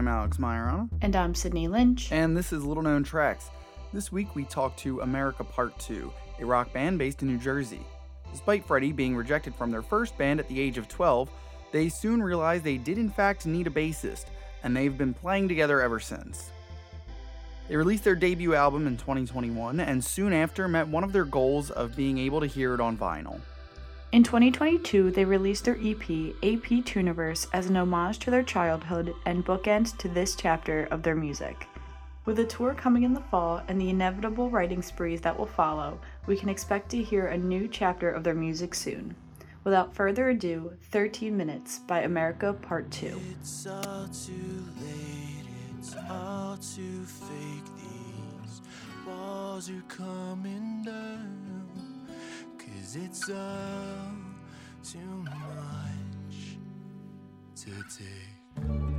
I'm Alex Majorana. And I'm Sydney Lynch. And this is Little Known Tracks. This week we talk to America Part 2, a rock band based in New Jersey. Despite Freddie being rejected from their first band at the age of 12, they soon realized they did in fact need a bassist, and they've been playing together ever since. They released their debut album in 2021 and soon after met one of their goals of being able to hear it on vinyl. In 2022, they released their EP, AP Tuniverse, as an homage to their childhood and bookend to this chapter of their music. With a tour coming in the fall and the inevitable writing sprees that will follow, we can expect to hear a new chapter of their music soon. Without further ado, 13 Minutes by America Part 2. It's all too late, it's all too fake. These walls are coming down. Cause it's all too much to take.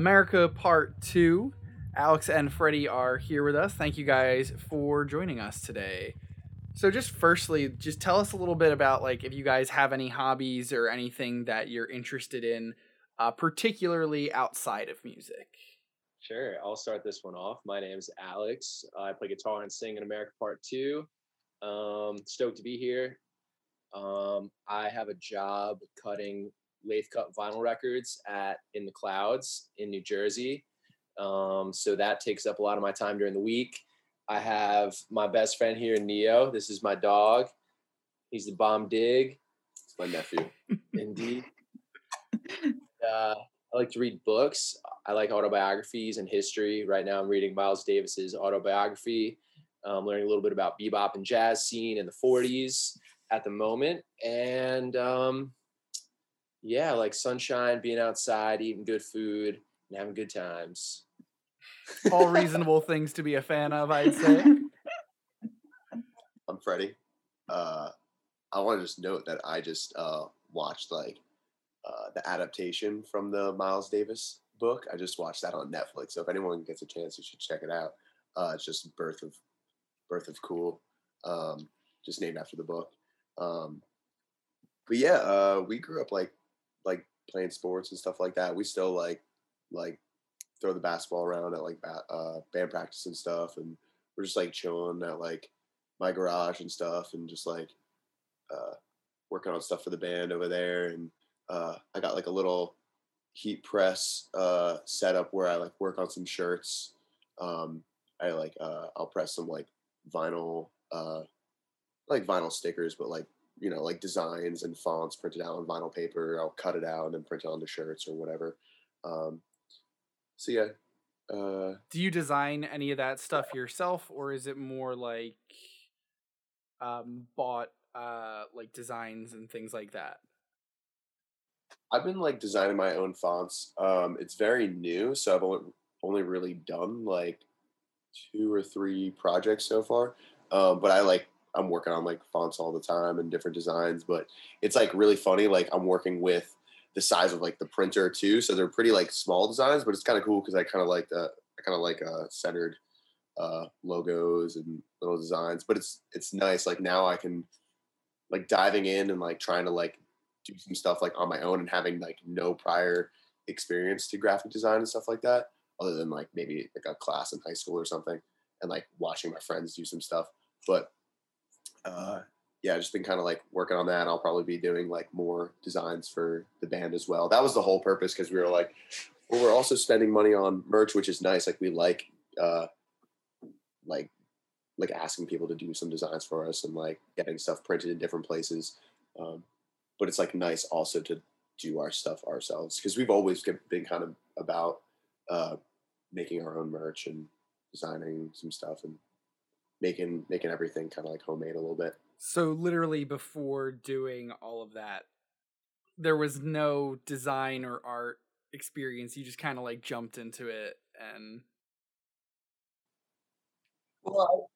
America Part 2. Alex and Freddie are here with us. Thank you guys for joining us today. So just firstly, just tell us a little bit about like if you guys have any hobbies or anything that you're interested in, uh, particularly outside of music. Sure, I'll start this one off. My name is Alex. I play guitar and sing in America Part Two. Um, stoked to be here. Um, I have a job cutting lathe cut vinyl records at In the Clouds in New Jersey. Um, so that takes up a lot of my time during the week. I have my best friend here, Neo. This is my dog. He's the bomb dig. It's my nephew. Indeed. Uh, I like to read books. I like autobiographies and history. Right now, I'm reading Miles Davis's autobiography. I'm learning a little bit about bebop and jazz scene in the 40s at the moment. And um, yeah, like sunshine, being outside, eating good food, and having good times. All reasonable things to be a fan of, I'd say. I'm Freddie. Uh, I want to just note that I just uh, watched like uh, the adaptation from the Miles Davis book. I just watched that on Netflix. So if anyone gets a chance, you should check it out. Uh, it's just Birth of Birth of Cool, um, just named after the book. Um, but yeah, uh, we grew up like like playing sports and stuff like that. We still like like throw the basketball around at like uh, band practice and stuff, and we're just like chilling at like my garage and stuff, and just like uh, working on stuff for the band over there. And uh, I got like a little heat press uh, setup where I like work on some shirts. Um, I like uh, I'll press some like vinyl, uh, like vinyl stickers, but like you know, like designs and fonts printed out on vinyl paper. I'll cut it out and then print it onto shirts or whatever. Um, so yeah. Uh, Do you design any of that stuff yourself, or is it more like um, bought uh, like designs and things like that? I've been like designing my own fonts. Um, it's very new, so I've only only really done like two or three projects so far. Um, but I like I'm working on like fonts all the time and different designs. But it's like really funny. Like I'm working with the size of like the printer too, so they're pretty like small designs. But it's kind of cool because I kind of like the I kind of like uh, centered uh, logos and little designs. But it's it's nice. Like now I can like diving in and like trying to like do some stuff like on my own and having like no prior experience to graphic design and stuff like that other than like maybe like a class in high school or something and like watching my friends do some stuff but uh yeah just been kind of like working on that. I'll probably be doing like more designs for the band as well. That was the whole purpose because we were like well we're also spending money on merch which is nice. Like we like uh like like asking people to do some designs for us and like getting stuff printed in different places. Um, but it's like nice also to do our stuff ourselves because we've always been kind of about uh, making our own merch and designing some stuff and making making everything kind of like homemade a little bit. So literally before doing all of that, there was no design or art experience. You just kind of like jumped into it and. Well,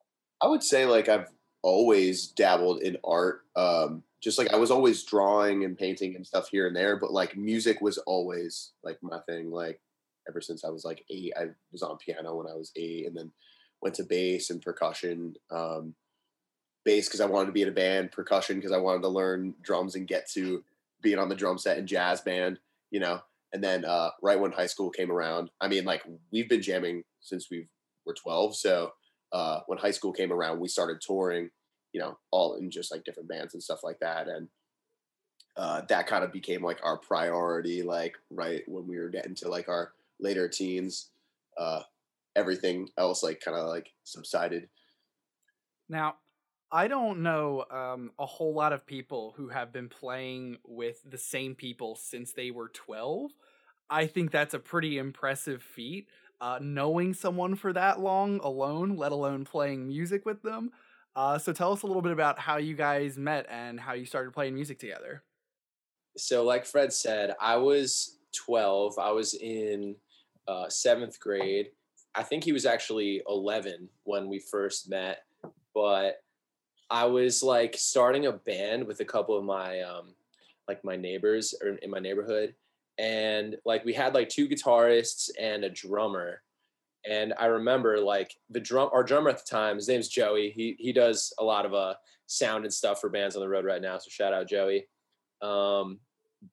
I, would say like I've always dabbled in art. Um, just like I was always drawing and painting and stuff here and there, but like music was always like my thing. Like ever since I was like eight, I was on piano when I was eight, and then went to bass and percussion. Um, bass because I wanted to be in a band, percussion because I wanted to learn drums and get to being on the drum set in jazz band, you know. And then uh, right when high school came around, I mean, like we've been jamming since we were twelve. So uh, when high school came around, we started touring, you know, all in just like different bands and stuff like that. And uh, that kind of became like our priority, like right when we were getting to like our later teens. Everything else like kind of like subsided. Now, I don't know um, a whole lot of people who have been playing with the same people since they were 12. I think that's a pretty impressive feat. Uh, knowing someone for that long alone, let alone playing music with them. Uh, so tell us a little bit about how you guys met and how you started playing music together. So, like Fred said, I was 12. I was in uh, seventh grade. I think he was actually 11 when we first met, but I was like starting a band with a couple of my um, like my neighbors or in my neighborhood, and like we had like two guitarists and a drummer. And I remember like the drum, our drummer at the time, his name's Joey. He he does a lot of uh sound and stuff for bands on the road right now. So shout out Joey. Um,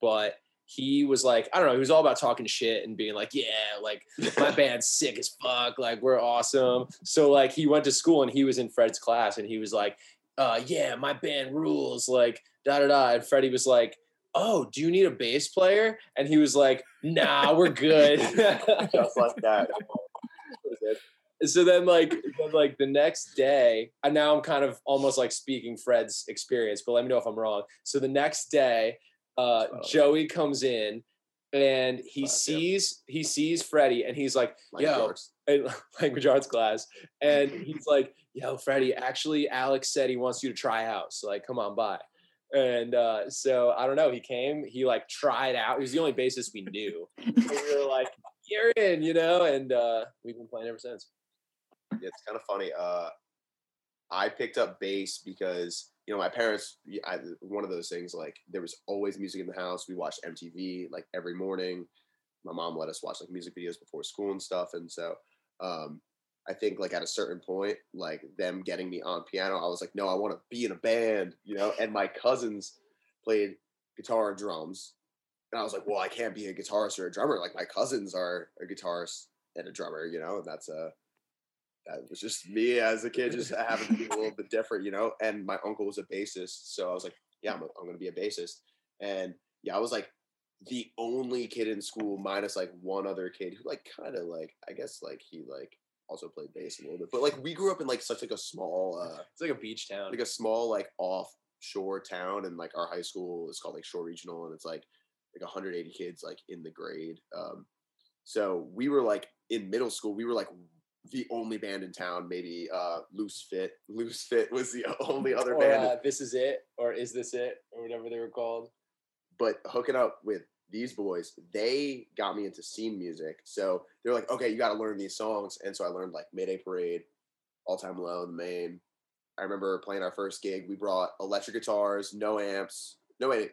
but he was like, I don't know, he was all about talking shit and being like, yeah, like my band's sick as fuck, like we're awesome. So like he went to school and he was in Fred's class and he was like, uh, yeah, my band rules, like da da da. And Freddie was like, oh, do you need a bass player? And he was like, nah, we're good. Just like that. so then like then, like the next day and now i'm kind of almost like speaking fred's experience but let me know if i'm wrong so the next day uh joey comes in and he Class, yeah. sees he sees freddie and he's like Like yo language arts class and he's like yo freddie actually alex said he wants you to try out so like come on by and uh so i don't know he came he like tried out he was the only bassist we knew and we were like you're in you know and uh we've been playing ever since Yeah, it's kind of funny. Uh, I picked up bass because you know my parents. I, one of those things like there was always music in the house. We watched MTV like every morning. My mom let us watch like music videos before school and stuff, and so um, I think like at a certain point, like them getting me on piano, I was like, no, I want to be in a band, you know. And my cousins played guitar and drums, and I was like, well, I can't be a guitarist or a drummer. Like my cousins are a guitarist and a drummer, you know, and that's a that was just me as a kid, just having to be a little bit different, you know. And my uncle was a bassist, so I was like, yeah, I'm, I'm gonna be a bassist. And yeah, I was like the only kid in school, minus like one other kid who like kind of like I guess like he like also played bass a little bit. But like we grew up in like such like a small uh it's like a beach town like a small like offshore town and like our high school is called like shore regional and it's like like 180 kids like in the grade um so we were like in middle school we were like the only band in town maybe uh loose fit loose fit was the only other or, band uh, this is it or is this it or whatever they were called but hooking up with these boys, they got me into scene music. So they're like, okay, you got to learn these songs. And so I learned like Mayday Parade, All Time Low, The Maine. I remember playing our first gig. We brought electric guitars, no amps, no wait,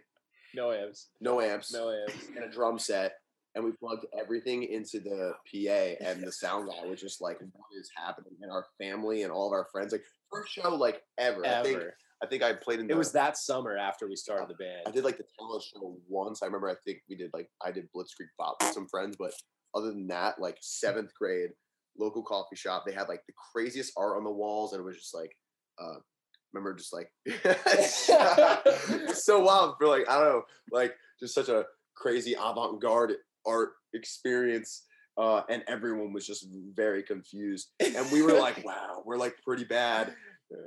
no amps no amps, no amps and a drum set. And we plugged everything into the PA, and the sound guy was just like, "What is happening?" And our family and all of our friends, like first show like ever. I think I think I played in. The, it was that summer after we started the band. I did like the talent show once. I remember I think we did like I did Blitzkrieg Bop with some friends, but other than that, like seventh grade, local coffee shop, they had like the craziest art on the walls, and it was just like uh remember just like so wild for like, I don't know, like just such a crazy avant-garde art experience. Uh, and everyone was just very confused. And we were like, wow, we're like pretty bad.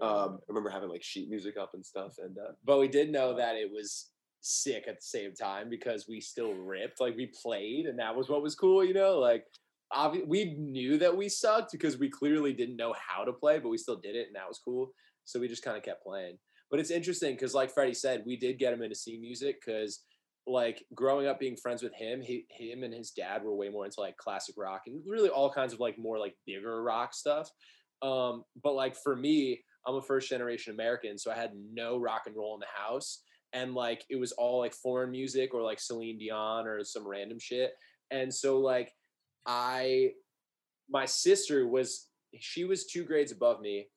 Um, I remember having like sheet music up and stuff. And uh, but we did know that it was sick at the same time because we still ripped like we played and that was what was cool you know like obvi- we knew that we sucked because we clearly didn't know how to play but we still did it and that was cool so we just kind of kept playing but it's interesting because like freddie said we did get him into C music because like growing up being friends with him he, him and his dad were way more into like classic rock and really all kinds of like more like bigger rock stuff um but like for me i'm a first generation american so i had no rock and roll in the house and like it was all like foreign music or like Celine Dion or some random shit. And so like I my sister was she was two grades above me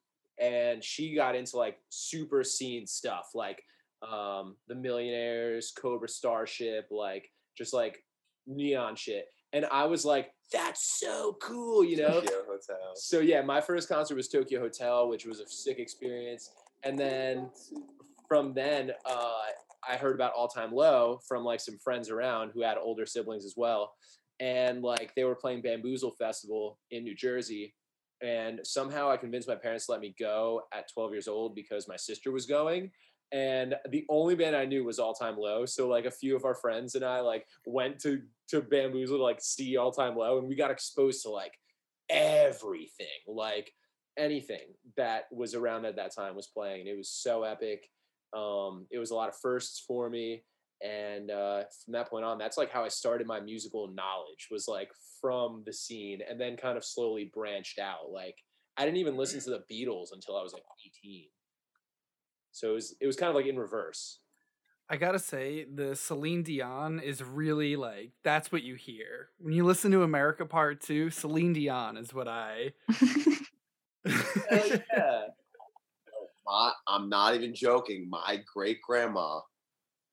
and she got into like super scene stuff like um the millionaires cobra starship like just like neon shit. And i was like that's so cool you know? Tokio Hotel. so yeah my first concert was tokio hotel which was a sick experience. And then from then uh, i heard about all time low from like some friends around who had older siblings as well. And like they were playing bamboozle festival in new jersey. And somehow i convinced my parents to let me go at 12 years old because my sister was going and the only band i knew was all time low. So like a few of our friends and i like went to to bamboozle to like see all time low and we got exposed to like everything like anything that was around at that time was playing. And it was so epic. Um it was a lot of firsts for me. And uh from that point on that's like how i started my musical knowledge was like from the scene and then kind of slowly branched out. Like i didn't even listen to the beatles until i was like 18 so it was it was kind of like in reverse I gotta say, the Celine Dion is really like that's what you hear when you listen to America Part Two. Celine Dion is what I. Yeah. My, I'm not even joking. My great grandma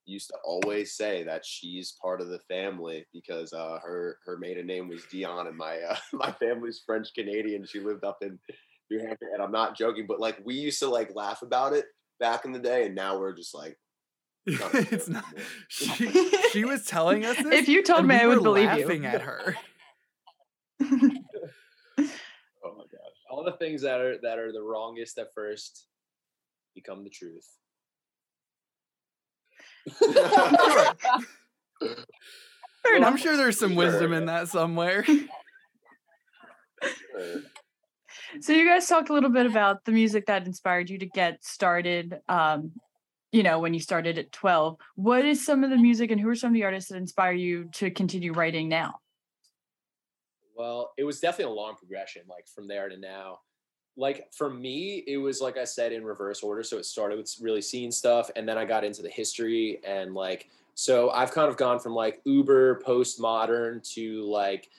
used to always say that she's part of the family because uh, her her maiden name was Dion, and my uh, my family's French Canadian. She lived up in New Hampshire, and I'm not joking. But like we used to like laugh about it back in the day, and now we're just like. not a it's not. anymore. She, she was telling us this. If you told me, we I would were believe you. at her. Oh my gosh. All the things that are that are the wrongest at first become the truth. I'm sure there's some wisdom in that somewhere. So you guys talked a little bit about the music that inspired you to get started. Um, you know, when you started at 12. What is some of the music and who are some of the artists that inspire you to continue writing now? Well, it was definitely a long progression, like from there to now. Like for me, it was like I said in reverse order. So it started with really seeing stuff, and then I got into the history and like so I've kind of gone from like uber postmodern to like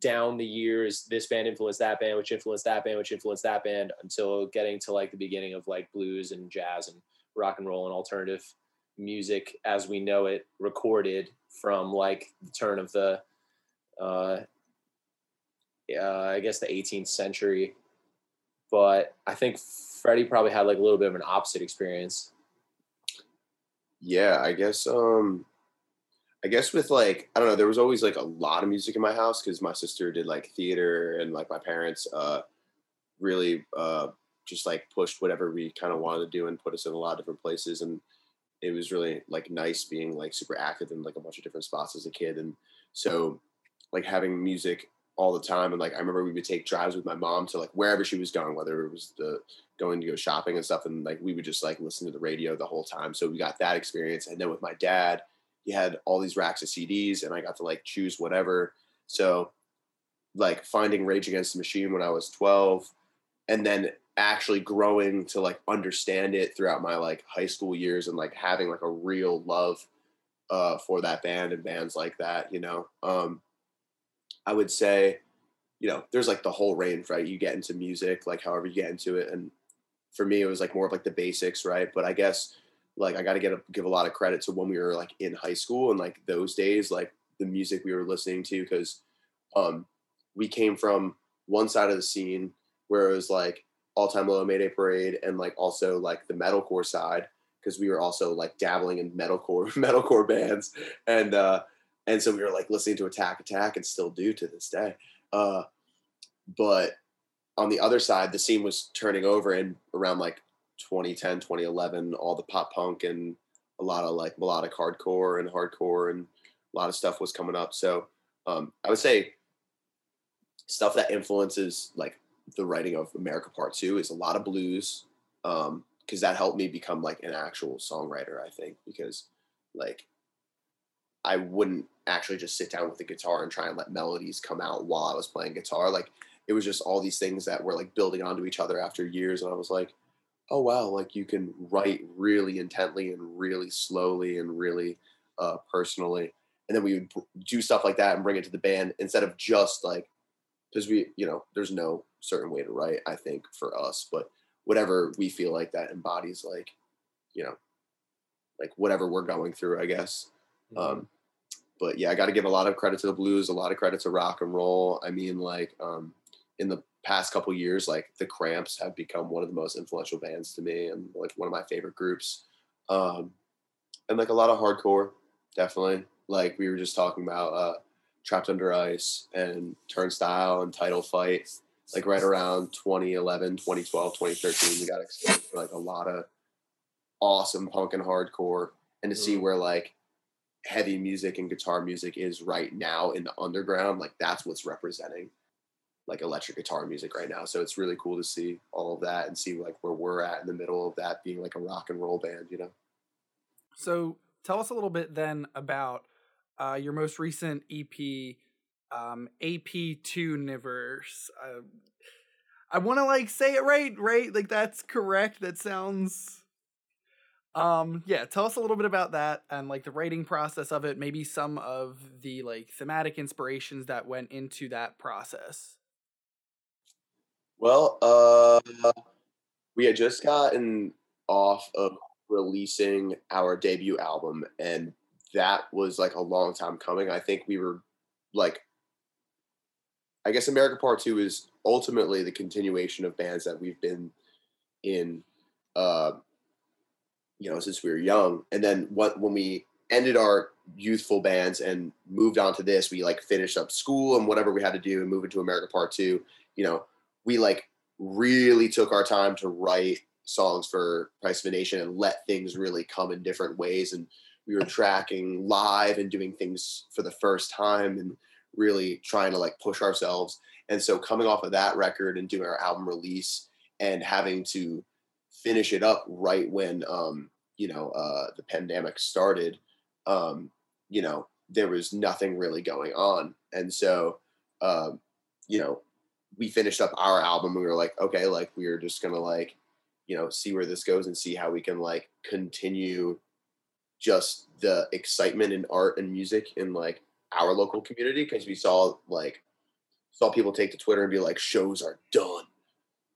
down the years, this band influenced that band, which influenced that band, which influenced that band, until getting to like the beginning of like blues and jazz and rock and roll and alternative music as we know it, recorded from like the turn of the uh uh, I guess the 18th century. But I think Freddie probably had like a little bit of an opposite experience. yeah, I guess um I guess with like I don't know, there was always like a lot of music in my house because my sister did like theater and like my parents uh really uh just like pushed whatever we kind of wanted to do and put us in a lot of different places and it was really like nice being like super active in like a bunch of different spots as a kid and so like having music all the time and like I remember we would take drives with my mom to like wherever she was going whether it was the going to go shopping and stuff and like we would just like listen to the radio the whole time so we got that experience and then with my dad he had all these racks of CDs and I got to like choose whatever. So like finding Rage Against the Machine when I was 12 and then actually growing to like understand it throughout my like high school years and like having like a real love uh for that band and bands like that you know? Um I would say you know there's like the whole range right? You get into music like however you get into it and for me it was like more of like the basics right? But I guess like I got to get a, give a lot of credit to when we were like in high school and like those days like the music we were listening to because um we came from one side of the scene where it was like all time low mayday parade and like also like the metalcore side because we were also like dabbling in metalcore metalcore bands. And uh and so we were like listening to attack attack and still do to this day. Uh but on the other side the scene was turning over and around like 2010 2011 all the pop punk and a lot of like melodic hardcore and hardcore and a lot of stuff was coming up so um i would say stuff that influences like the writing of America Part Two is a lot of blues, um, because that helped me become like an actual songwriter. I think because like I wouldn't actually just sit down with the guitar and try and let melodies come out while I was playing guitar. Like it was just all these things that were like building onto each other after years, and I was like, oh wow, like you can write really intently and really slowly and really uh, personally, and then we would do stuff like that and bring it to the band instead of just like because we you know there's no certain way to write i think for us but whatever we feel like that embodies like you know like whatever we're going through i guess um but yeah i got to give a lot of credit to the blues a lot of credit to rock and roll i mean like um in the past couple years like the cramps have become one of the most influential bands to me and like one of my favorite groups um and like a lot of hardcore definitely like we were just talking about uh Trapped Under Ice and Turnstile and Title Fight, like right around 2011, 2012, 2013, we got exposed to like a lot of awesome punk and hardcore. And to see Mhm. where like heavy music and guitar music is right now in the underground, like that's what's representing like electric guitar music right now. So it's really cool to see all of that and see like where we're at in the middle of that being like a rock and roll band, you know? So tell us a little bit then about uh, your most recent EP, um, AP Two Universe. Uh, I want to like say it right, right? Like that's correct. That sounds. Um, yeah, tell us a little bit about that and like the writing process of it, maybe some of the like thematic inspirations that went into that process. Well, uh, we had just gotten off of releasing our debut album, and that was like a long time coming. I think we were like, I guess America Part Two is ultimately the continuation of bands that we've been in, uh, you know, since we were young. And then what when we ended our youthful bands and moved on to this, we like finished up school and whatever we had to do and move into America Part Two. You know, we like really took our time to write songs for Price of a Nation and let things really come in different ways. And we were tracking live and doing things for the first time and really trying to like push ourselves. And so coming off of that record and doing our album release and having to finish it up right when um, you know uh, the pandemic started, um, you know there was nothing really going on, and so um, you know we finished up our album. We were like, okay, like we are just gonna like you know see where this goes and see how we can like continue just the excitement in art and music in like our local community because we saw like saw people take to Twitter and be like, shows are done.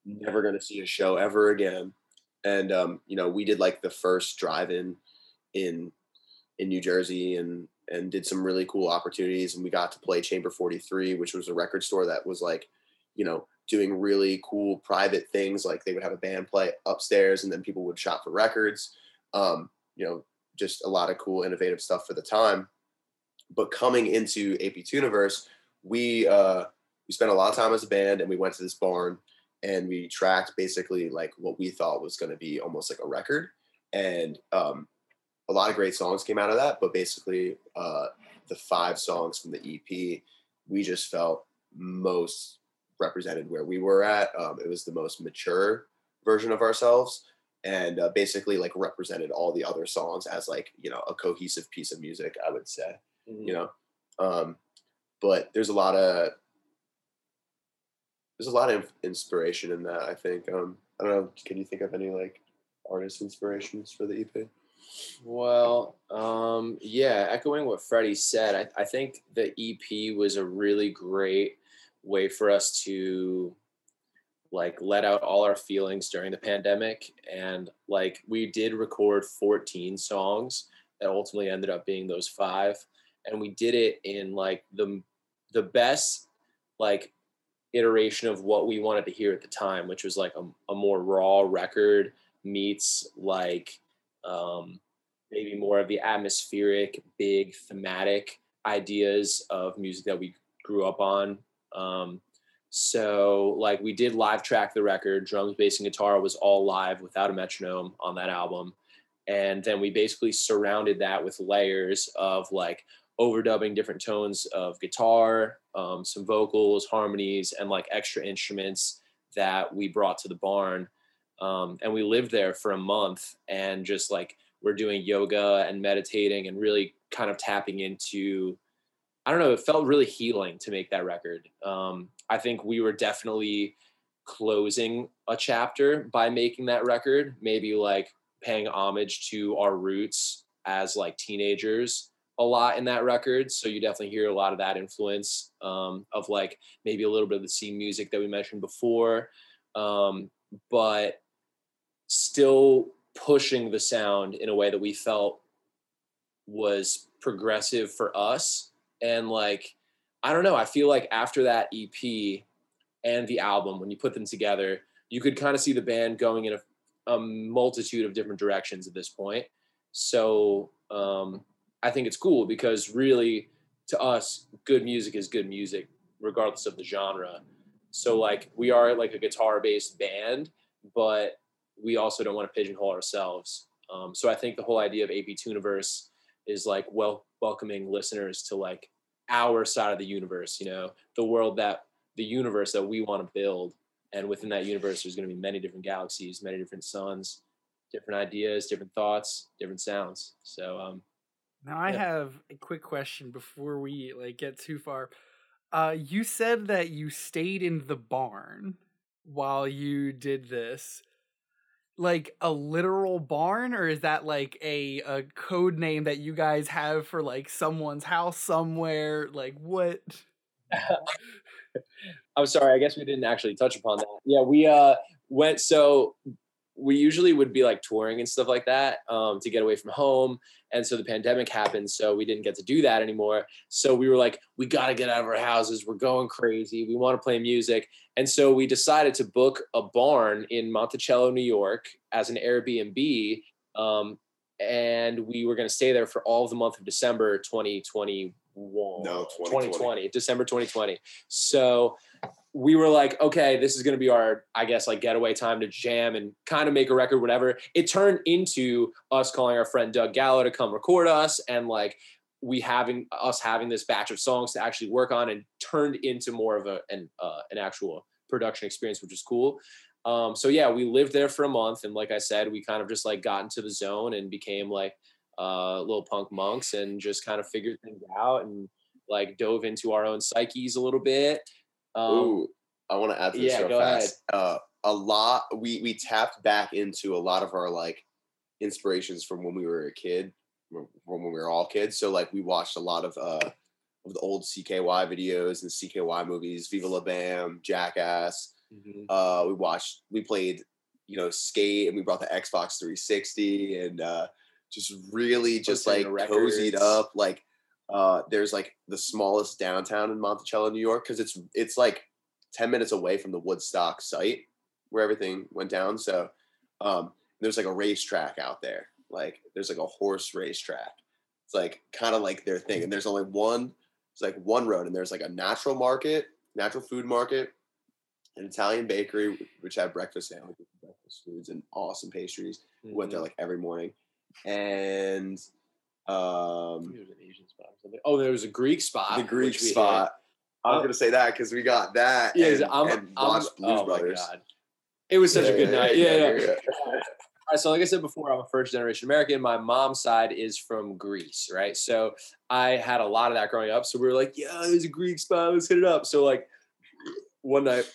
Never gonna see a show ever again. And um, you know, we did like the first drive-in in in New Jersey and and did some really cool opportunities and we got to play Chamber 43, which was a record store that was like, you know, doing really cool private things. Like they would have a band play upstairs and then people would shop for records. Um, you know, just a lot of cool, innovative stuff for the time. But coming into AP Tuniverse, we uh, we spent a lot of time as a band, and we went to this barn and we tracked basically like what we thought was going to be almost like a record, and um, a lot of great songs came out of that. But basically, uh, the five songs from the EP, we just felt most represented where we were at. Um, it was the most mature version of ourselves and uh, basically like represented all the other songs as like you know a cohesive piece of music i would say mm-hmm. you know um but there's a lot of there's a lot of inspiration in that i think um i don't know can you think of any like artist inspirations for the ep well um yeah echoing what freddie said I, I think the ep was a really great way for us to like let out all our feelings during the pandemic. And like we did record 14 songs that ultimately ended up being those five. And we did it in like the the best like iteration of what we wanted to hear at the time which was like a, a more raw record meets like um maybe more of the atmospheric big thematic ideas of music that we grew up on um so like we did live track the record, drums, bass, and guitar was all live without a metronome on that album. And then we basically surrounded that with layers of like overdubbing different tones of guitar, um, some vocals, harmonies, and like extra instruments that we brought to the barn. Um, and we lived there for a month and just like we're doing yoga and meditating and really kind of tapping into I don't know, it felt really healing to make that record. Um, I think we were definitely closing a chapter by making that record, maybe like paying homage to our roots as like teenagers a lot in that record. So you definitely hear a lot of that influence um, of like maybe a little bit of the scene music that we mentioned before, um, but still pushing the sound in a way that we felt was progressive for us and like I don't know, I feel like after that EP and the album, when you put them together, you could kind of see the band going in a, a multitude of different directions at this point. So um, I think it's cool because really, to us, good music is good music, regardless of the genre. So like we are like a guitar based band, but we also don't want to pigeonhole ourselves. Um, so I think the whole idea of AP Tuniverse is like well welcoming listeners to like our side of the universe you know the world that the universe that we want to build. And within that universe there's going to be many different galaxies many different suns different ideas different thoughts different sounds. So um now i yeah. have a quick question before we like get too far. Uh you said that you stayed in the barn while you did this like a literal barn or is that like a a code name that you guys have for like someone's house somewhere like what I'm sorry, I guess we didn't actually touch upon that. Yeah, we uh went so we usually would be like touring and stuff like that um, to get away from home. And so the pandemic happened, so we didn't get to do that anymore. So we were like, we got to get out of our houses. We're going crazy. We want to play music. And so we decided to book a barn in Monticello, New York, as an Airbnb. Um, and we were going to stay there for all of the month of December 2021. No, 2020. 2020. December 2020. So we were like, okay, this is going to be our, I guess, like getaway time to jam and kind of make a record, whatever. It turned into us calling our friend Doug Gallo to come record us and like we having us having this batch of songs to actually work on and turned into more of a, an, uh, an actual production experience, which is cool. Um, so yeah, we lived there for a month. And like I said, we kind of just like got into the zone and became like uh, little punk monks and just kind of figured things out and like dove into our own psyches a little bit. Um, Ooh, I want to add to this yeah, real go fast. Uh, a lot we we tapped back into a lot of our like inspirations from when we were a kid, from when we were all kids. So like we watched a lot of uh of the old CKY videos and CKY movies, Viva La Bam, Jackass. mhm. Uh, we watched, we played, you know, skate, and we brought the Xbox 360, and uh, just really just like cozied up. Like, uh, there's like the smallest downtown in Monticello, New York, because it's it's like 10 minutes away from the Woodstock site where everything went down. So, um, there's like a racetrack out there. Like, there's like a horse racetrack. It's like kind of like their thing, and there's only one. It's like one road, and there's like a natural market, natural food market, an Italian bakery, which had breakfast sandwiches, breakfast foods, and awesome pastries. We Went there Mhm. like every morning, and um, it was an Asian spot or something. Oh, there was a Greek spot. the Greek spot. I was Oh. gonna say that because we got that. Yeah, and, I'm, and I'm, Blues oh Brothers. My God. It was such a good night. Yeah, yeah. yeah. All right, so like I said before, I'm a first generation American. My mom's side is from Greece, right? So I had a lot of that growing up. So we were like, yeah, there's a Greek spot, let's hit it up. So like one night,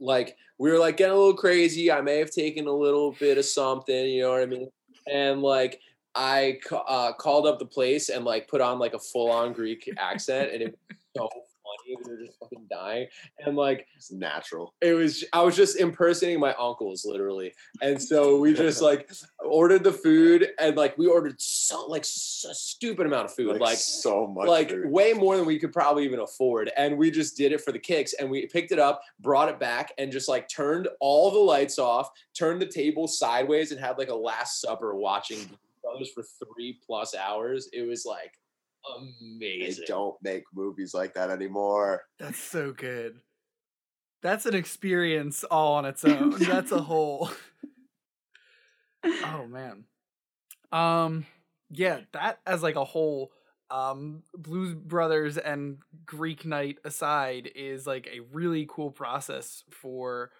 like we were like getting a little crazy. I may have taken a little bit of something, you know what I mean? And like I uh, called up the place and like put on like a full on Greek accent, and it was so funny. We were just fucking dying, and like It's natural. it was I was just impersonating my uncles literally. And so we just like ordered the food and like we ordered so like s- a stupid amount of food. Like, Like so much. like food. way more than we could probably even afford. And we just did it for the kicks and we picked it up, brought it back, and just like turned all the lights off, turned the table sideways, and had like a last supper watching Blues for three plus hours. It was like they amazing. don't make movies like that anymore. That's so good. That's an experience all on its own. That's a whole. Oh man. Um yeah, that as like a whole um Blues Brothers and Greek Night aside is like a really cool process for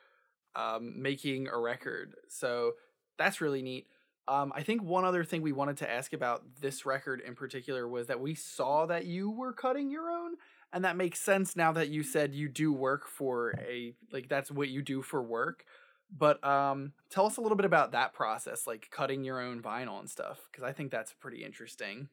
um making a record. So that's really neat. Um I think one other thing we wanted to ask about this record in particular was that we saw that you were cutting your own and that makes sense now that you said you do work for a like that's what you do for work but um tell us a little bit about that process like cutting your own vinyl and stuff because i think that's pretty interesting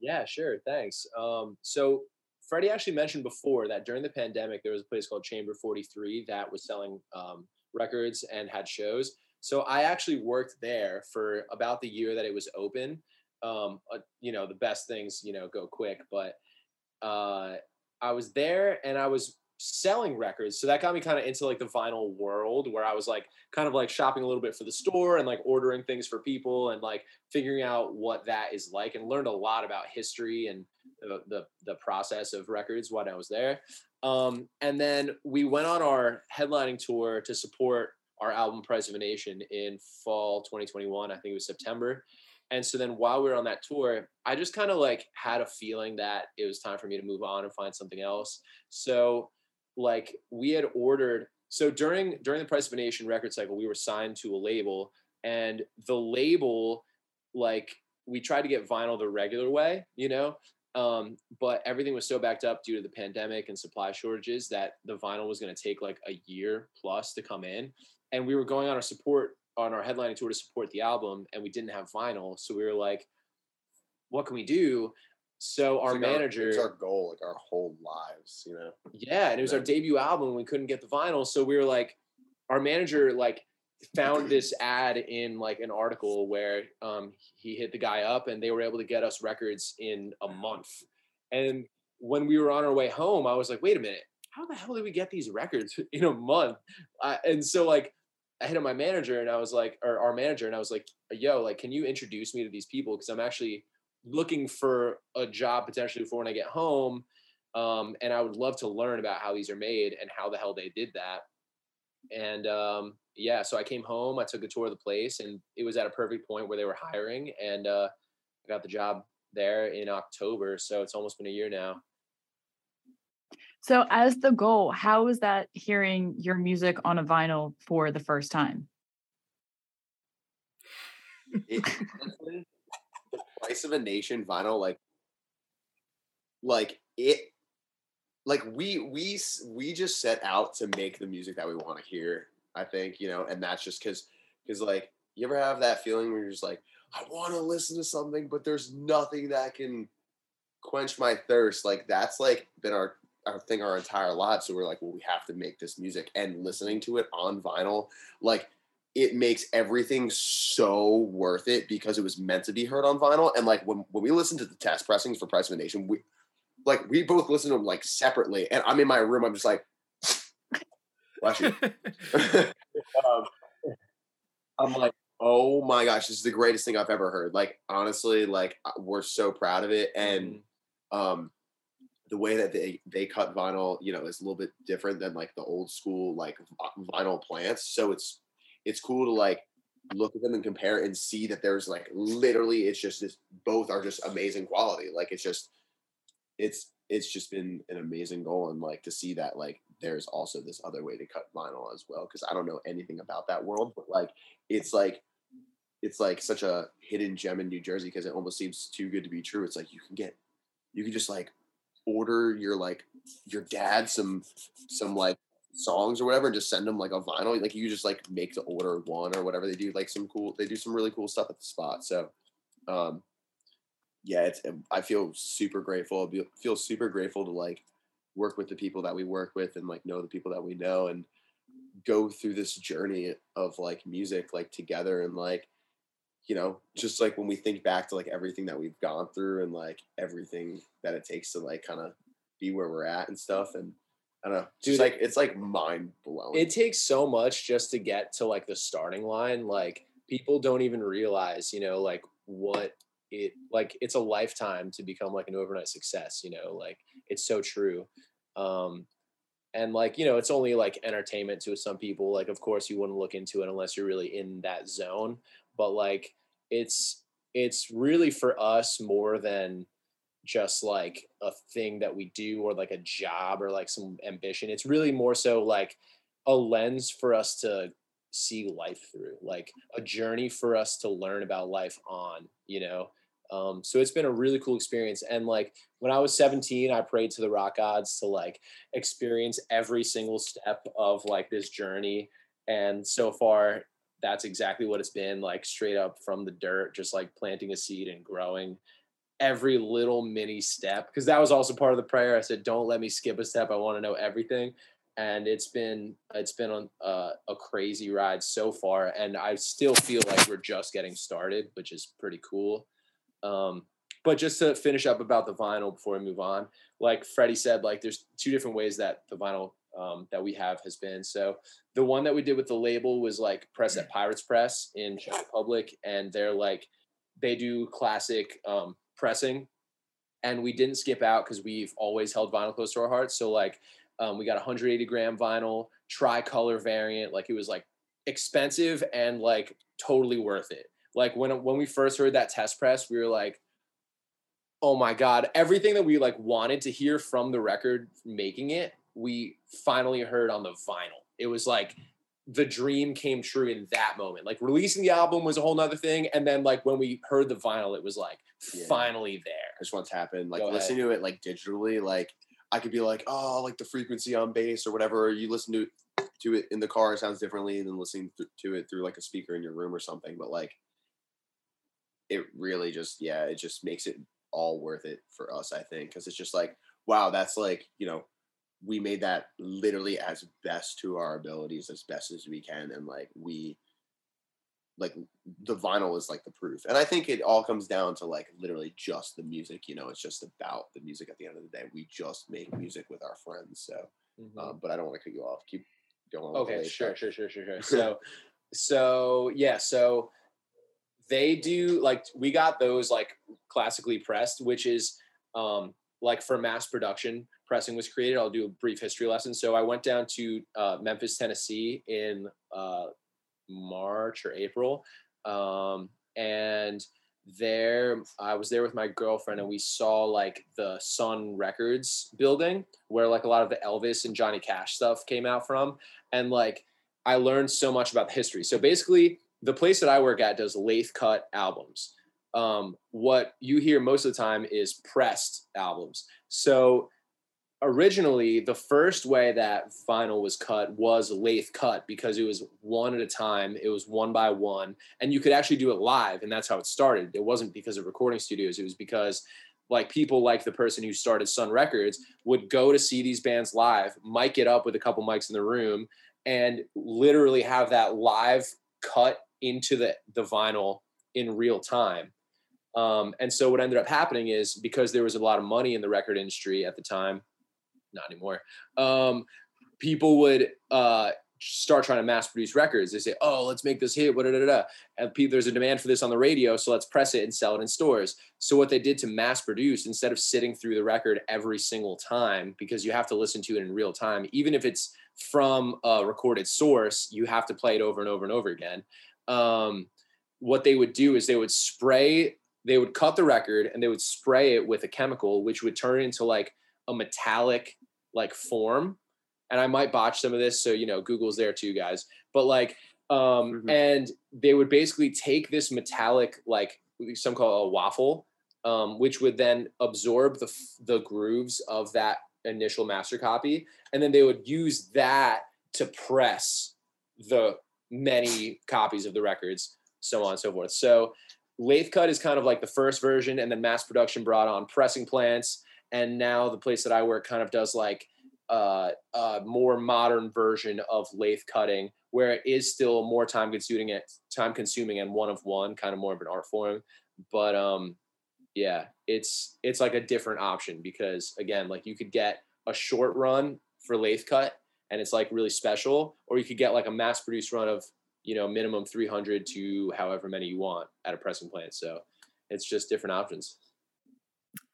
Yeah, sure. Thanks. Um, so Freddie actually mentioned before that during the pandemic, there was a place called Chamber 43 that was selling um, records and had shows. So I actually worked there for about the year that it was open. Um, uh, you know, the best things, you know, go quick, but uh, I was there and I was selling records. So that got me kind of into like the vinyl world where I was like kind of like shopping a little bit for the store and like ordering things for people and like figuring out what that is like and learned a lot about history and the the, the process of records when I was there. Um, and then we went on our headlining tour to support our album Price of a Nation in fall 2021. I think it was September. And so then while we were on that tour, I just kind of like had a feeling that it was time for me to move on and find something else. So like we had ordered so during during the Price of a Nation record cycle, we were signed to a label and the label like we tried to get vinyl the regular way, you know. Um, but everything was so backed up due to the pandemic and supply shortages that the vinyl was going to take like a year plus to come in. And we were going on our support on our headlining tour to support the album, and we didn't have vinyl. So we were like, what can we do? So our like manager, it's our goal, like our whole lives, you know. yeah, and it was our debut album. We couldn't get the vinyl, so we were like, our manager like found this ad in like an article where um, he hit the guy up, and they were able to get us records in a month. And when we were on our way home, I was like, wait a minute, how the hell did we get these records in a month? Uh, and so like. I hit up my manager and I was like, or our manager, and I was like, yo, like, can you introduce me to these people? Because I'm actually looking for a job potentially for when I get home. Um, and I would love to learn about how these are made and how the hell they did that. And um, yeah, so I came home, I took a tour of the place, and it was at a perfect point where they were hiring, and uh, I got the job there in October. So it's almost been a year now. So, as the goal, how is that hearing your music on a vinyl for the first time? The price of a nation vinyl, like, like it, like we we we just set out to make the music that we want to hear. I think you know, and that's just because because like you ever have that feeling where you're just like, I want to listen to something, but there's nothing that can quench my thirst. Like that's like been our our thing our entire lives. So we're like, well, we have to make this music, and listening to it on vinyl, like it makes everything so worth it because it was meant to be heard on vinyl. And like when, when we listen to the test pressings for Price of a Nation, we like we both listen to them like separately. And I'm in my room, I'm just like, bless you. um, I'm like, oh my gosh, this is the greatest thing I've ever heard. Like honestly, like we're so proud of it. And um the way that they they cut vinyl, you know, is a little bit different than like the old school like vinyl plants. So it's it's cool to like look at them and compare and see that there's like literally it's just this both are just amazing quality. Like it's just it's it's just been an amazing goal and like to see that like there's also this other way to cut vinyl as well because I don't know anything about that world, but like it's like it's like such a hidden gem in New Jersey because it almost seems too good to be true. It's like you can get you can just like order your like your dad some some like songs or whatever and just send them like a vinyl like you just like make the order one or whatever. They do like some cool they do some really cool stuff at the spot so um yeah it's i feel super grateful. I feel super grateful to like work with the people that we work with and like know the people that we know and go through this journey of like music like together and like you know just like when we think back to like everything that we've gone through and like everything that it takes to like kind of be where we're at and stuff and i don't know Dude, like it's like mind blowing It takes so much just to get to like the starting line. Like people don't even realize, you know, like what it like it's a lifetime to become like an overnight success, you know, like it's so true. Um and like, you know, it's only like entertainment to some people. Like of course you wouldn't look into it unless you're really in that zone, but like it's it's really for us more than just like a thing that we do or like a job or like some ambition. It's really more so like a lens for us to see life through, like a journey for us to learn about life on, you know. Um, so it's been a really cool experience. And like when I was 17, I prayed to the rock gods to like experience every single step of like this journey. And so far, that's exactly what it's been like straight up from the dirt, just like planting a seed and growing every little mini step because that was also part of the prayer. I said don't let me skip a step. I want to know everything. And it's been it's been on uh, a crazy ride so far and i still feel like we're just getting started which is pretty cool. Um, but just to finish up about the vinyl before we move on like freddie said like there's two different ways that the vinyl um, that we have has been. So the one that we did with the label was like press at pirates press in czech republic and they're like they do classic um, pressing. And we didn't skip out because we've always held vinyl close to our hearts. So like um, we got 180 gram vinyl tricolor variant like it was like expensive and like totally worth it. Like when when we first heard that test press we were like oh my god everything that we like wanted to hear from the record making it we finally heard on the vinyl it was like the dream came true in that moment. Like releasing the album was a whole nother thing. And then like when we heard the vinyl, it was like Yeah. finally there. Just tap in. Like listening to it like digitally, like I could be like, oh, like the frequency on bass or whatever. You listen to to it in the car, it sounds differently than listening th- to it through like a speaker in your room or something. But like, it really just yeah, it just makes it all worth it for us. I think because it's just like, wow, that's like you know, we made that literally as best to our abilities, as best as we can, and like we like the vinyl is like the proof. And i think it all comes down to like literally just the music you know it's just about the music at the end of the day. We just make music with our friends so um, but i don't want to cut you off. Keep going on with the okay sure sure sure sure sure. So so yeah so they do like we got those like classically pressed which is um like for mass production pressing was created i'll do a brief history lesson so i went down to uh, memphis tennessee in uh, march or april um and there i was there with my girlfriend and we saw like the sun records building where like a lot of the elvis and johnny cash stuff came out from and like I learned so much about the history. So basically, the place that I work at does lathe cut albums. Um, what you hear most of the time is pressed albums. So originally, the first way that vinyl was cut was lathe cut because it was one at a time. It was one by one, and you could actually do it live, and that's how it started. It wasn't because of recording studios. It was because like people like the person who started Sun Records would go to see these bands live, mic it up with a couple mics in the room, and literally have that live cut into the the vinyl in real time. Um, and so what ended up happening is because there was a lot of money in the record industry at the time, not anymore. Um, people would uh, start trying to mass produce records. They say, "Oh, let's make this hit." Da, da. And people, there's a demand for this on the radio, so let's press it and sell it in stores. So what they did to mass produce, instead of sitting through the record every single time, because you have to listen to it in real time, even if it's from a recorded source, you have to play it over and over and over again. Um, what they would do is they would spray, they would cut the record and they would spray it with a chemical, which would turn into like a metallic like form. And I might botch some of this, so you know, Google's there too, guys. But like, um, Mhm. and they would basically take this metallic, like some call it a waffle, um, which would then absorb the the grooves of that initial master copy, and then they would use that to press the many copies of the records, so on and so forth. So lathe cut is kind of like the first version, and then mass production brought on pressing plants, and now the place that I work kind of does like uh, a more modern version of lathe cutting, where it is still more time consuming, it time consuming and one of one, kind of more of an art form. But um, yeah, it's it's like a different option because again, like you could get a short run for lathe cut, and it's like really special, or you could get like a mass produced run of you know minimum 300 to however many you want at a pressing plant. So it's just different options.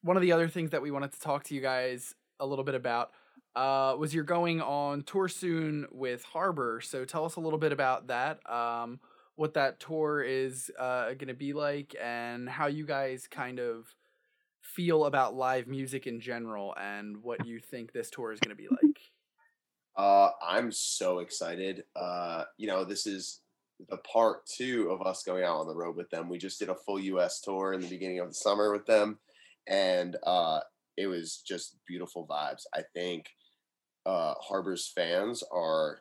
One of the other things that we wanted to talk to you guys a little bit about uh, was you're going on tour soon with Harbor. So tell us a little bit about that, um, what that tour is uh, going to be like, and how you guys kind of feel about live music in general, and what you think this tour is going to be like. Uh, I'm so excited. Uh, you know, this is the part two of us going out on the road with them. We just did a full U.S. tour in the beginning of the summer with them, and uh, it was just beautiful vibes. I think uh, Harbor's fans are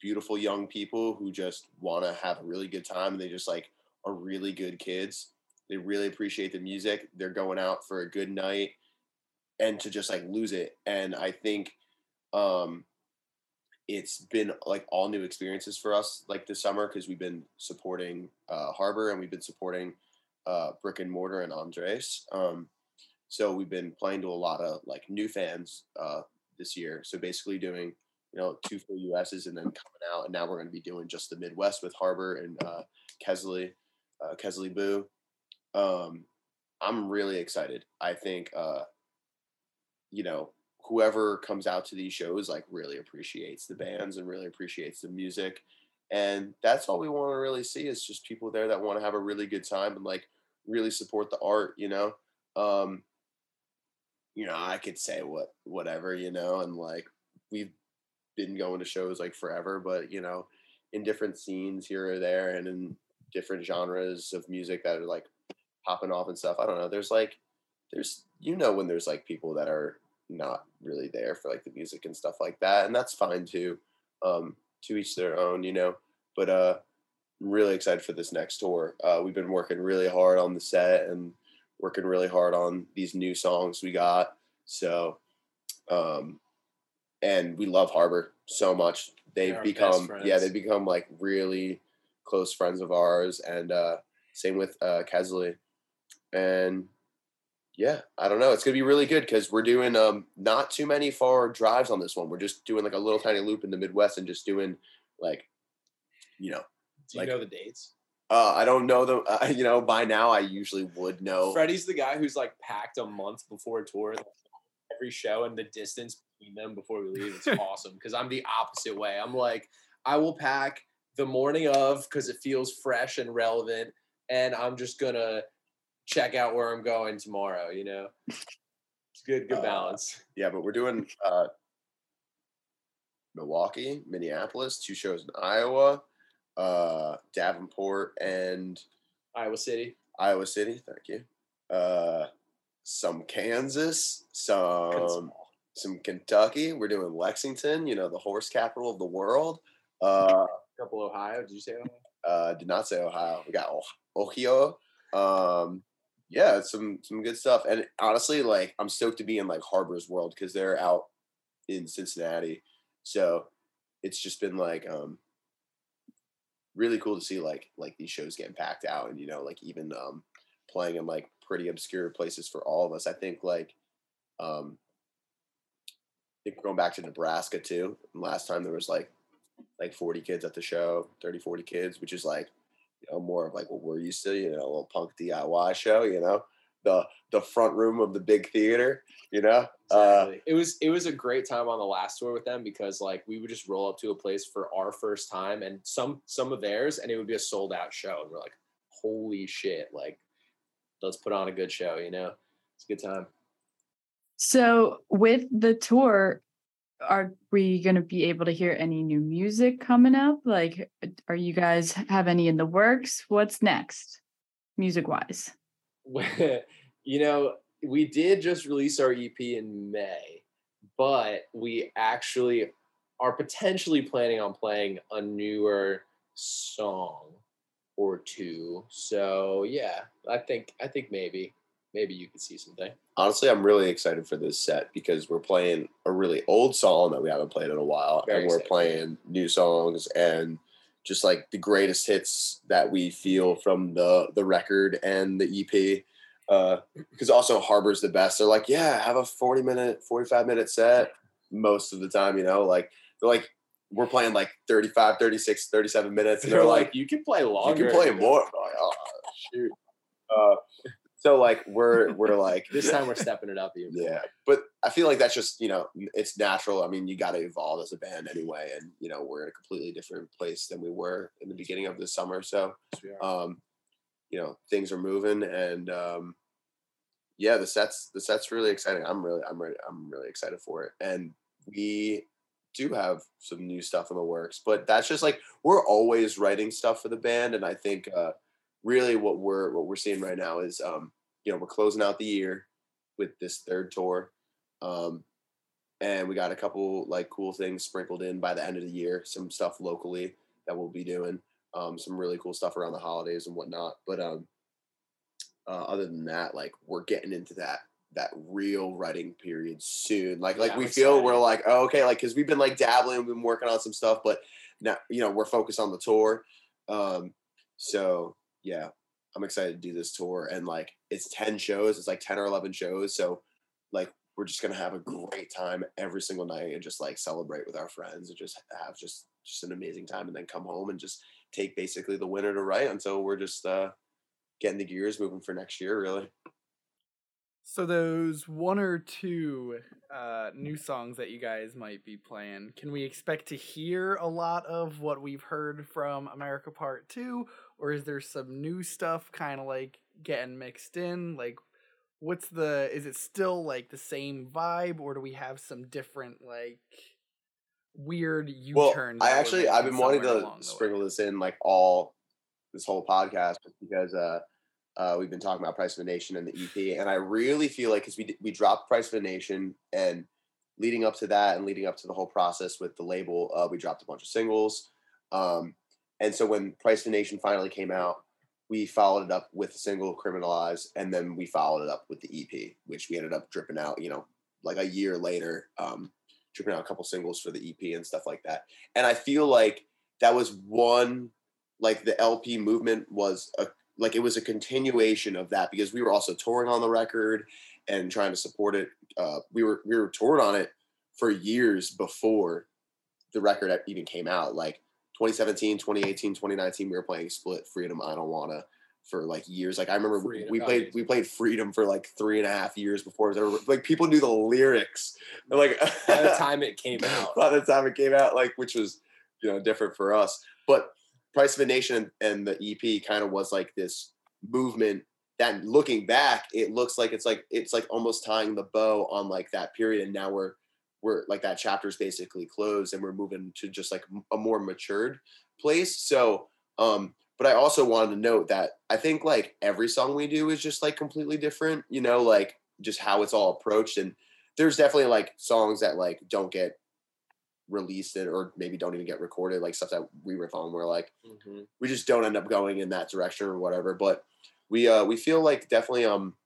beautiful young people who just want to have a really good time, and they just like are really good kids. They really appreciate the music. They're going out for a good night, and to just like lose it. And I think. Um, it's been like all new experiences for us like this summer because we've been supporting uh, Harbor and we've been supporting uh, Brick and Mortar and Andres. Um, so we've been playing to a lot of like new fans uh, this year. So basically doing you know two full USs and then coming out, and now we're going to be doing just the Midwest with Harbor and uh, Kesley, uh, Kesley Boo. Um, I'm really excited. I think uh, you know whoever comes out to these shows like really appreciates the bands and really appreciates the music and that's all we want to really see is just people there that want to have a really good time and like really support the art you know um you know i could say what whatever you know and like we've been going to shows like forever but you know in different scenes here or there and in different genres of music that are like popping off and stuff. I don't know. There's like there's you know when there's like people that are not really there for like the music and stuff like that, and that's fine too. Um, to each their own, you know. But uh, I'm really excited for this next tour. Uh, we've been working really hard on the set and working really hard on these new songs we got. So, um, and we love Harbor so much. They've become yeah, they've become like really close friends of ours, and uh, same with uh, Kesley. And yeah, I don't know. It's gonna be really good because we're doing um not too many far drives on this one. We're just doing like a little tiny loop in the Midwest and just doing like, you know. Do you like, know the dates? Uh, I don't know them. Uh, you know, by now I usually would know. Freddie's the guy who's like packed a month before a tour, every show, and the distance between them before we leave. It's awesome because I'm the opposite way. I'm like, I will pack the morning of because it feels fresh and relevant, and I'm just gonna check out where I'm going tomorrow. You know, it's good, good Uh, balance. Yeah, but we're doing uh, Milwaukee, Minneapolis, two shows in Iowa, uh, Davenport, and Iowa City, Iowa City. Thank you. Uh, some Kansas, some some Kentucky. We're doing Lexington. You know, the horse capital of the world. Uh, a couple Ohio. Did you say Ohio? uh, did not say Ohio. We got Oh- Ohio. Um, yeah, some some good stuff. And honestly, like I'm stoked to be in like Harbor's world because they're out in Cincinnati. So it's just been like um really cool to see like like these shows getting packed out and you know like even um playing in like pretty obscure places for all of us. I think like um I think going back to Nebraska too. Last time there was like like 40 kids at the show, 30, 40 kids, which is like, you know, more of like what we're used to, you know, a little punk DIY show, you know, the the front room of the big theater, you know. Uh, it was it was a great time on the last tour with them because like we would just roll up to a place for our first time and some some of theirs and it would be a sold out show and we're like, holy shit, like let's put on a good show, you know? It's a good time. So, with the tour, are we going to be able to hear any new music coming up? Like, are you guys have any in the works? What's next, music wise? you know, we did just release our EP in May, but we actually are potentially planning on playing a newer song or two. So yeah, I think I think maybe maybe you could see something. honestly, I'm really excited for this set because we're playing a really old song that we haven't played in a while, Very and we're playing new songs and just like the greatest hits that we feel from the the record and the EP. Because also Harbor's the best. They're like, yeah, have a 40 minute, 45 minute set most of the time. You know, like they're like, we're playing like 35, 36, 37 minutes, and They're they're like, like, you can play longer. you can play more. Like, oh, shoot. Uh, so like we're we're like This time we're stepping it up even. more. yeah, but I feel like that's just you know it's natural. I mean, you got to evolve as a band anyway, and you know we're in a completely different place than we were in the beginning of the summer. So Yes, we are. um, you know things are moving, and um, yeah, the sets the sets really exciting. I'm really I'm really I'm really excited for it, and we do have some new stuff in the works. But that's just like we're always writing stuff for the band, and I think uh, really what we're what we're seeing right now is um, you know we're closing out the year with this third tour. Um, and we got a couple like cool things sprinkled in by the end of the year. Some stuff locally that we'll be doing. Um, some really cool stuff around the holidays and whatnot. But um, uh, other than that, like we're getting into that that real writing period soon. Like like Yeah, we feel we're like oh, okay, like because we've been like dabbling, we've been working on some stuff, but now you know we're focused on the tour. Um, so yeah, I'm excited to do this tour and like it's 10 shows, it's like 10 or 11 shows. So like we're just gonna have a great time every single night and just like celebrate with our friends and just have just just an amazing time and then come home and just take basically the winter to write until we're just uh getting the gears moving for next year really. So those one or two uh, new songs that you guys might be playing, can we expect to hear a lot of what we've heard from America Part Two, or is there some new stuff kind of like getting mixed in? Like, what's the? Is it still like the same vibe, or do we have some different like? weird U Well. I actually I've been wanting to sprinkle this in like all this whole podcast because uh uh we've been talking about Price of a Nation and the EP, and I really feel like because we we dropped Price of a Nation and leading up to that and leading up to the whole process with the label, uh, we dropped a bunch of singles. Um, and so when Price the Nation finally came out, we followed it up with the single Criminalize, and then we followed it up with the EP, which we ended up dripping out, you know, like a year later, um, dripping out a couple singles for the EP and stuff like that. And I feel like that was one, like the LP movement was a, like it was a continuation of that because we were also touring on the record and trying to support it. Uh, we were we were toured on it for years before the record even came out. Like 2017, 2018, 2019, we were playing Split, Freedom, I Don't Wanna for like years. Like I remember Freedom, we oh, played we played Freedom for like three and a half years before there were, like people knew the lyrics. And, like By the time it came out, by the time it came out, like which was you know different for us. But Price of a Nation and the EP kind of was like this movement that looking back, it looks like it's like it's like almost tying the bow on like that period, and now we're we're like that chapter's basically closed, and we're moving to just like a more matured place. So, um, but I also wanted to note that I think like every song we do is just like completely different, you know, like just how it's all approached, and there's definitely like songs that like don't get released it or maybe don't even get recorded like stuff that we riff on where like Mhm. we just don't end up going in that direction or whatever but we uh we feel like definitely um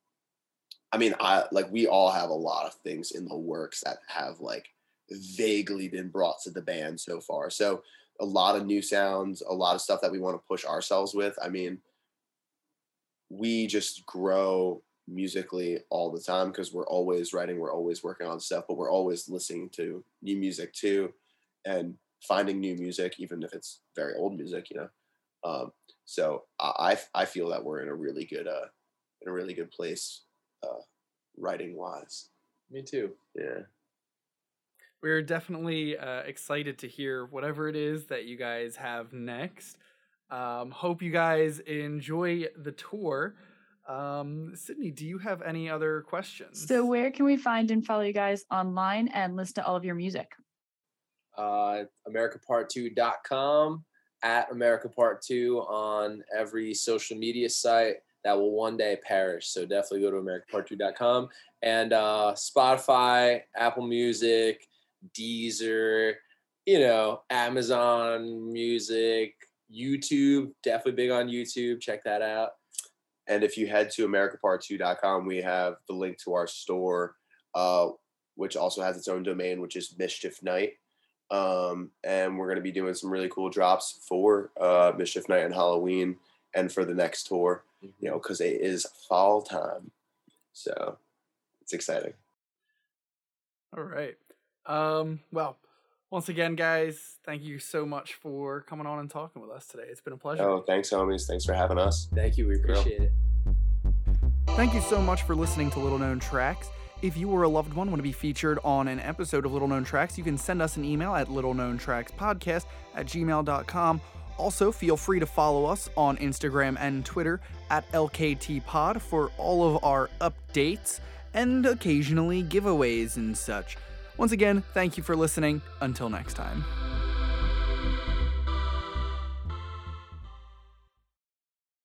i mean i like we all have a lot of things in the works that have like vaguely been brought to the band so far. So a lot of new sounds a lot of stuff that we want to push ourselves with. I mean we just grow musically all the time because we're always writing we're always working on stuff but we're always listening to new music too and finding new music even if it's very old music you know? Um, so I, I feel that we're in a really good uh in a really good place uh writing wise Me too. yeah We're definitely uh, excited to hear whatever it is that you guys have next. Um, hope you guys enjoy the tour. Um, Sydney, do you have any other questions? So, where can we find and follow you guys online and listen to all of your music? Uh, AmericaPart2.com at America Part 2 on every social media site that will one day perish. So definitely go to AmericaPart2.com and uh, Spotify, Apple Music, Deezer, you know, Amazon Music, YouTube. Definitely big on YouTube. Check that out. and if you head to americapart2.com we have the link to our store uh which also has its own domain which is mischief night um and we're going to be doing some really cool drops for uh mischief night and halloween and for the next tour you know because it is fall time so it's exciting All right. Um, well, once again, guys, thank you so much for coming on and talking with us today. It's been a pleasure. oh thanks homies thanks for having us Thank you. We appreciate it. Thank you so much for listening to Little Known Tracks. If you or a loved one want to be featured on an episode of Little Known Tracks, you can send us an email at littleknowntrackspodcast at gmail.com. Also, feel free to follow us on Instagram and Twitter at LKTPod for all of our updates and occasionally giveaways and such. Once again, thank you for listening. Until next time.